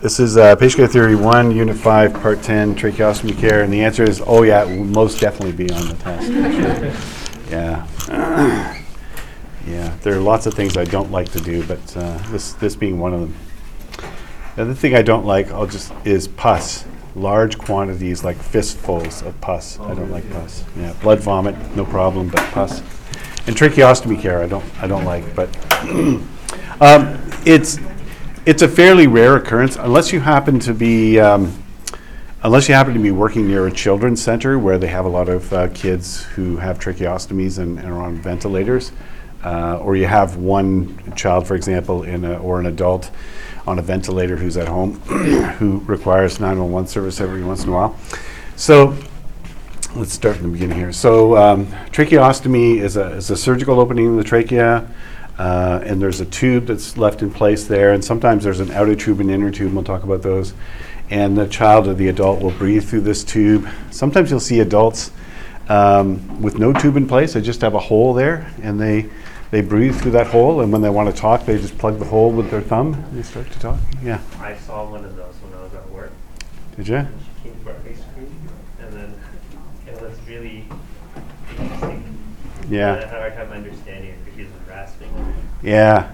This is uh, patient care theory one, unit five, part 10, tracheostomy care, and the answer is, oh yeah, it will most definitely be on the test. Yeah. Yeah, there are lots of things I don't like to do, but uh, this, this being one of them. The other thing I don't like, I'll just, is pus. Large quantities, like fistfuls of pus. I don't like pus. Yeah, blood vomit, no problem, but pus. And tracheostomy care, I don't, I don't like, but um, it's, it's a fairly rare occurrence unless you happen to be, um, unless you happen to be working near a children's center where they have a lot of uh, kids who have tracheostomies and, and are on ventilators, uh, or you have one child, for example, in a, or an adult on a ventilator who's at home who requires 911 service every once in a while. So let's start from the beginning here. So um, tracheostomy is a, is a surgical opening in the trachea. Uh, and there's a tube that's left in place there, and sometimes there's an outer tube and inner tube. and We'll talk about those. And the child or the adult will breathe through this tube. Sometimes you'll see adults um, with no tube in place. They just have a hole there, and they they breathe through that hole. And when they want to talk, they just plug the hole with their thumb. and They start to talk. Yeah. I saw one of those when I was at work. Did you? She came ice cream, and then it was really interesting. I Yeah. had a hard time understanding her because she was rasping, Yeah.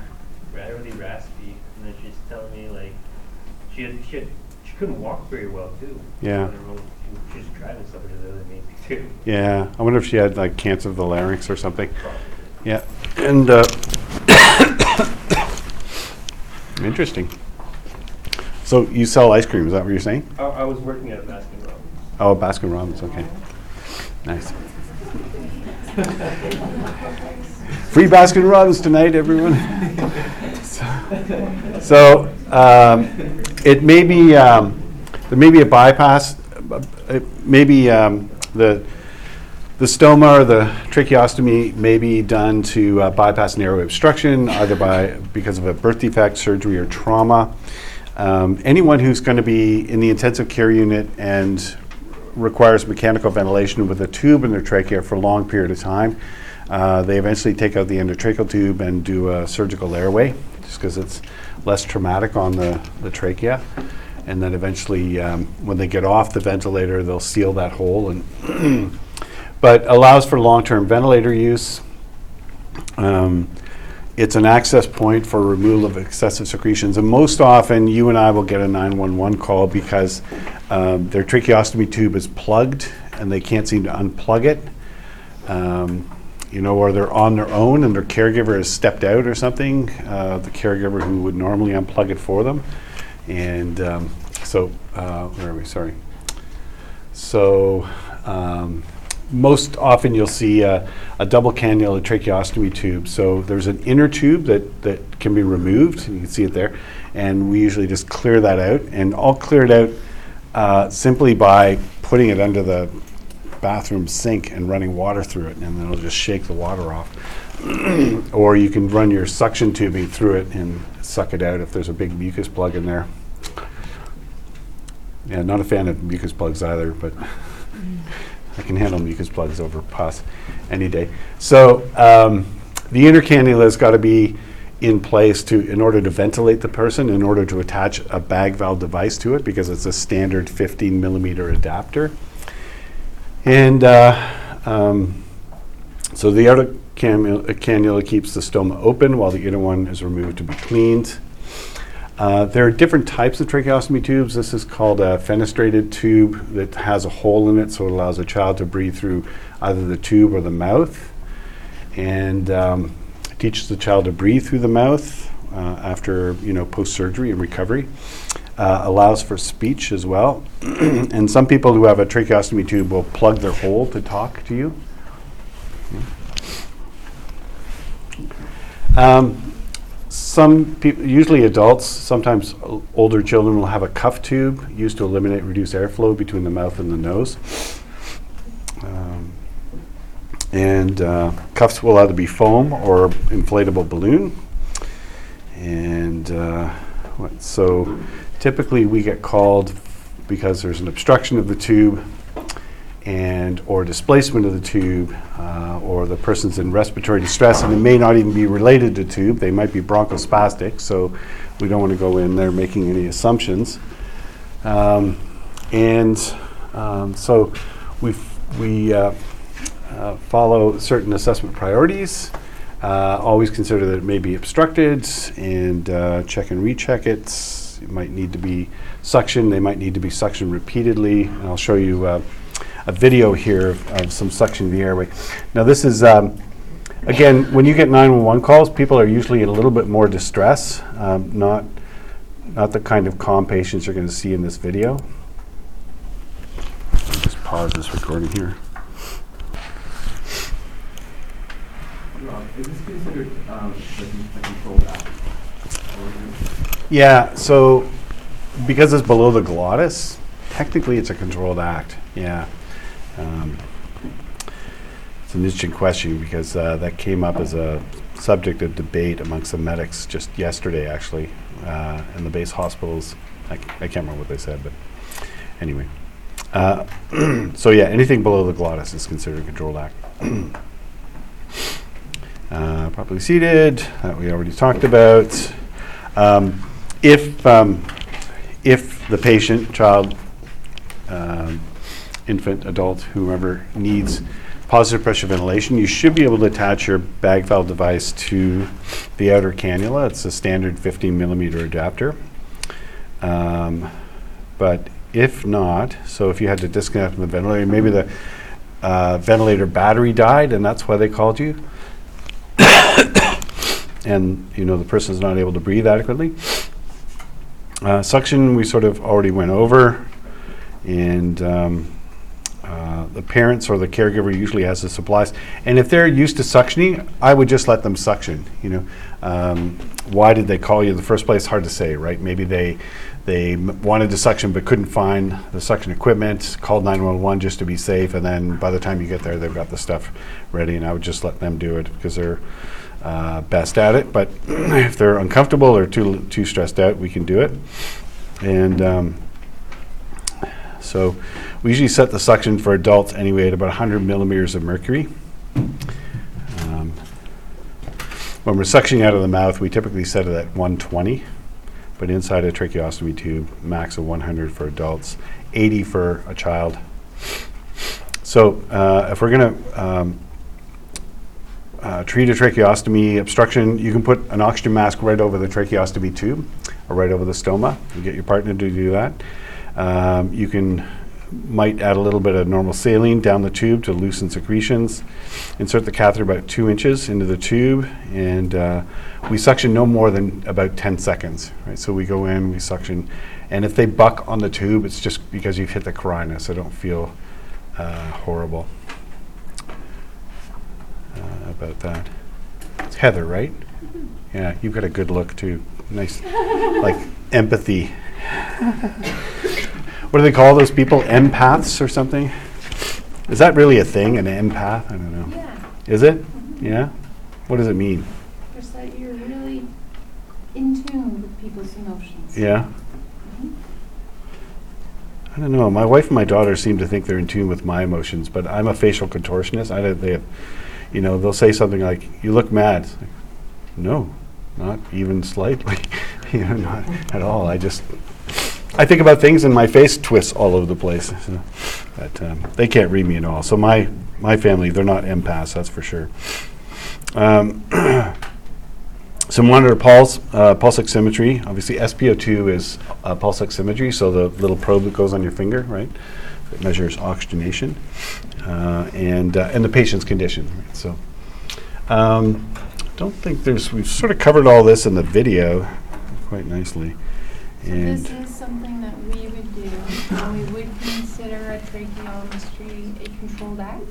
really raspy. And then she's telling me like she had, she had, she couldn't walk very well too. Yeah. On her own. She, was driving which is really amazing too. Yeah. I wonder if she had like cancer of the larynx or something. Yeah. And uh, interesting. So you sell ice cream? Is that what you're saying? I, I was working at a Baskin Robbins. Oh, Baskin Robbins. Okay. Nice. Free Baskin Robbins tonight, everyone. so um, it may be um, there may be a bypass. uh, It may be um, the the stoma or the tracheostomy may be done to uh, bypass airway obstruction, either by because of a birth defect, surgery, or trauma. Um, anyone who's going to be in the intensive care unit and requires mechanical ventilation with a tube in their trachea for a long period of time, uh, they eventually take out the endotracheal tube and do a surgical airway, just because it's less traumatic on the, the trachea. And then eventually, um, when they get off the ventilator, they'll seal that hole and but allows for long-term ventilator use. Um, it's an access point for removal of excessive secretions, and most often you and I will get a 911 call because um, their tracheostomy tube is plugged and they can't seem to unplug it. Um, you know, or they're on their own and their caregiver has stepped out or something, uh, the caregiver who would normally unplug it for them. And um, so, uh, where are we? Sorry. So, um, most often you'll see a, double cannula tracheostomy tube. So there's an inner tube that, that can be removed, you can see it there. And we usually just clear that out. And I'll clear it out uh, simply by putting it under the bathroom sink and running water through it, and then it'll just shake the water off. or you can run your suction tubing through it and suck it out if there's a big mucus plug in there. Yeah, not a fan of mucus plugs either, but I can handle mucus plugs over pus any day. So um, the inner cannula has got to be in place to, in order to ventilate the person, in order to attach a bag valve device to it, because it's a standard 15 millimeter adapter. And uh, um, so the outer cannula, cannula keeps the stoma open while the inner one is removed to be cleaned. Uh, there are different types of tracheostomy tubes. This is called a fenestrated tube that has a hole in it, so it allows a child to breathe through either the tube or the mouth. And um, teaches the child to breathe through the mouth uh, after, you know, post-surgery and recovery. Uh, allows for speech as well. and some people who have a tracheostomy tube will plug their hole to talk to you. Um, some people, usually adults, sometimes older children will have a cuff tube used to eliminate reduced airflow between the mouth and the nose. Um, and uh, cuffs will either be foam or inflatable balloon. And uh, so typically we get called because there's an obstruction of the tube and, or displacement of the tube, uh, or the person's in respiratory distress, and it may not even be related to tube, they might be bronchospastic, so we don't want to go in there making any assumptions. Um, And um, so we, we uh, uh, follow certain assessment priorities, uh, always consider that it may be obstructed, and uh, check and recheck it. It might need to be suctioned, they might need to be suctioned repeatedly, and I'll show you uh, a video here of, of some suction of the airway. Now this is, um, again, when you get 911 calls, people are usually in a little bit more distress, um, not, not the kind of calm patients you're going to see in this video. I'll Just pause this recording here. This considered um, a controlled act? Or is it- Yeah, so because it's below the glottis, technically it's a controlled act, yeah. Um, It's an interesting question because uh, that came up as a subject of debate amongst the medics just yesterday, actually, uh, in the base hospitals. I c- I can't remember what they said, but anyway. Uh, So yeah, anything below the glottis is considered a controlled act. Uh, Properly seated, that we already talked about. Um, If, um, if the patient, child, um, infant, adult, whoever needs positive pressure ventilation, you should be able to attach your bag valve device to the outer cannula. It's a standard 15 millimeter adapter. Um, But if not, so if you had to disconnect from the ventilator, maybe the uh, ventilator battery died and that's why they called you, and, you know, the person's not able to breathe adequately. Uh, Suction, we sort of already went over, and um, uh, the parents or the caregiver usually has the supplies. And if they're used to suctioning, I would just let them suction, you know. Um, Why did they call you in the first place? Hard to say, right? Maybe they, they wanted to suction but couldn't find the suction equipment, called 911 just to be safe, and then by the time you get there, they've got the stuff ready, and I would just let them do it because they're uh, best at it. But if they're uncomfortable or too, too stressed out, we can do it. And um, so we usually set the suction for adults anyway at about 100 millimeters of mercury. Um, When we're suctioning out of the mouth, we typically set it at 120, but inside a tracheostomy tube, max of 100 for adults, 80 for a child. So uh, if we're going to uh, treat a tracheostomy obstruction, you can put an oxygen mask right over the tracheostomy tube or right over the stoma. You get your partner to do that. Um, you can might add a little bit of normal saline down the tube to loosen secretions. Insert the catheter about two inches into the tube, and uh, we suction no more than about 10 seconds. Right, so we go in, we suction, and if they buck on the tube, it's just because you've hit the carina, so don't feel uh, horrible about that. It's Heather, right? Yeah, you've got a good look too. Nice, like empathy. what do they call those people? Empaths or something? Is that really a thing, an empath? I don't know. Yeah, Is it? Yeah? What does it mean? just that you're really in tune with people's emotions. Yeah? Mhm. I don't know. My wife and my daughter seem to think they're in tune with my emotions, but I'm a facial contortionist. I don't, they, you know, they'll say something like, "You look mad." Like, no, not even slightly. you know, not at all. I just, I think about things and my face twists all over the place. But um, they can't read me at all. So my my family, they're not empaths. That's for sure. Um, So monitor pulse, uh, pulse oximetry. Obviously, SpO2 is uh, pulse oximetry, so the little probe that goes on your finger, right? It measures oxygenation and uh, and the patient's condition. Right? So, um, don't think there's. We've sort of covered all this in the video quite nicely. So And this is something that we would do, we would consider a tracheostomy a controlled act?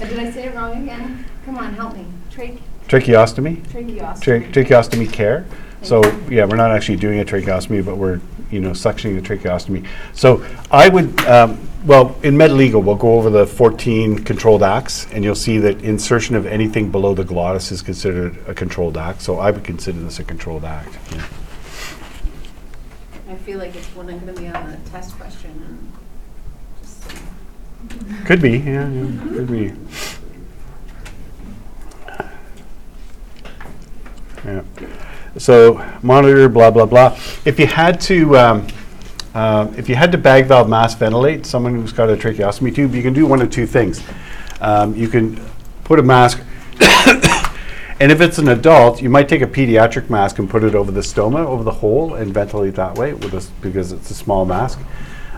Uh, Did I say it wrong again? Come on, help me. Trach, tracheostomy, tracheostomy. Tra- tracheostomy care. So yeah, we're not actually doing a tracheostomy, but we're you know suctioning the tracheostomy. So I would um, well in med legal we'll go over the 14 controlled acts, and you'll see that insertion of anything below the glottis is considered a controlled act. So I would consider this a controlled act. yeah. I feel like it's one I'm gonna be on a test question and just. Could be, yeah, yeah, could be. Yeah. So monitor, blah, blah, blah. If you had to, um, uh, if you had to bag valve mask ventilate someone who's got a tracheostomy tube, you can do one of two things. Um, you can put a mask, and if it's an adult, you might take a pediatric mask and put it over the stoma, over the hole, and ventilate that way this, because it's a small mask.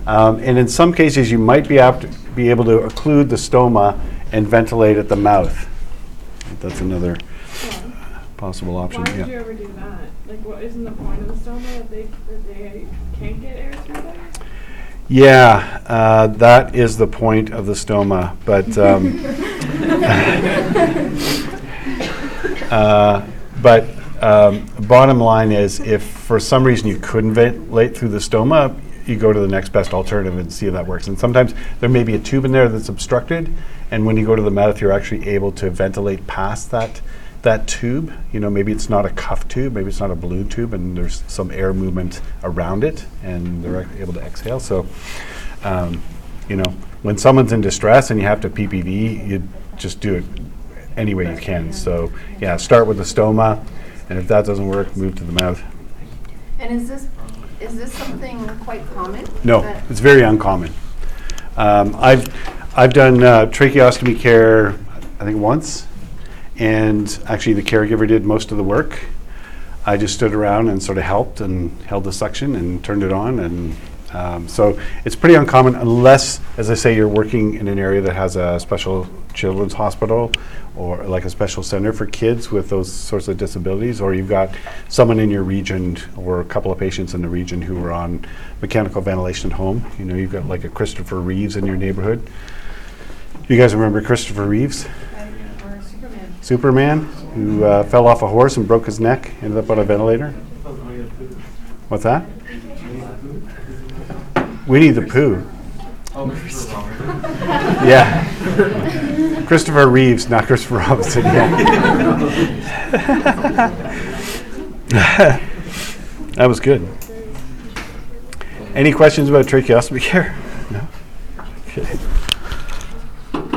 Um, and in some cases, you might be to, be able to occlude the stoma and ventilate at the mouth. That's another possible option. Why yeah. would you ever do that? Like, what isn't the point of the stoma that they that they can't get air through there? Yeah, uh, that is the point of the stoma, but, um, uh, but um, bottom line is, if for some reason you couldn't ventilate through the stoma, you go to the next best alternative and see if that works. And sometimes there may be a tube in there that's obstructed, and when you go to the mouth, you're actually able to ventilate past that that tube. You know, maybe it's not a cuff tube, maybe it's not a balloon tube, and there's some air movement around it, and they're able to exhale. So, um, you know, when someone's in distress and you have to PPV, you just do it any way you can. So, yeah, start with the stoma, and if that doesn't work, move to the mouth. And is this, is this something quite common? No, it's very uncommon. Um, I've, I've done uh, tracheostomy care, I think once, and actually the caregiver did most of the work. I just stood around and sort of helped and held the suction and turned it on, and um, so it's pretty uncommon unless, as I say, you're working in an area that has a special children's hospital or like a special center for kids with those sorts of disabilities, or you've got someone in your region or a couple of patients in the region who are on mechanical ventilation at home. You know, you've got like a Christopher Reeves in your neighborhood. You guys remember Christopher Reeves? Superman? Who uh, fell off a horse and broke his neck, ended up on a ventilator. What's that? Winnie the Pooh. Oh. Yeah. Christopher Reeves, not Christopher Robinson. Yeah. that was good. Any questions about tracheostomy care?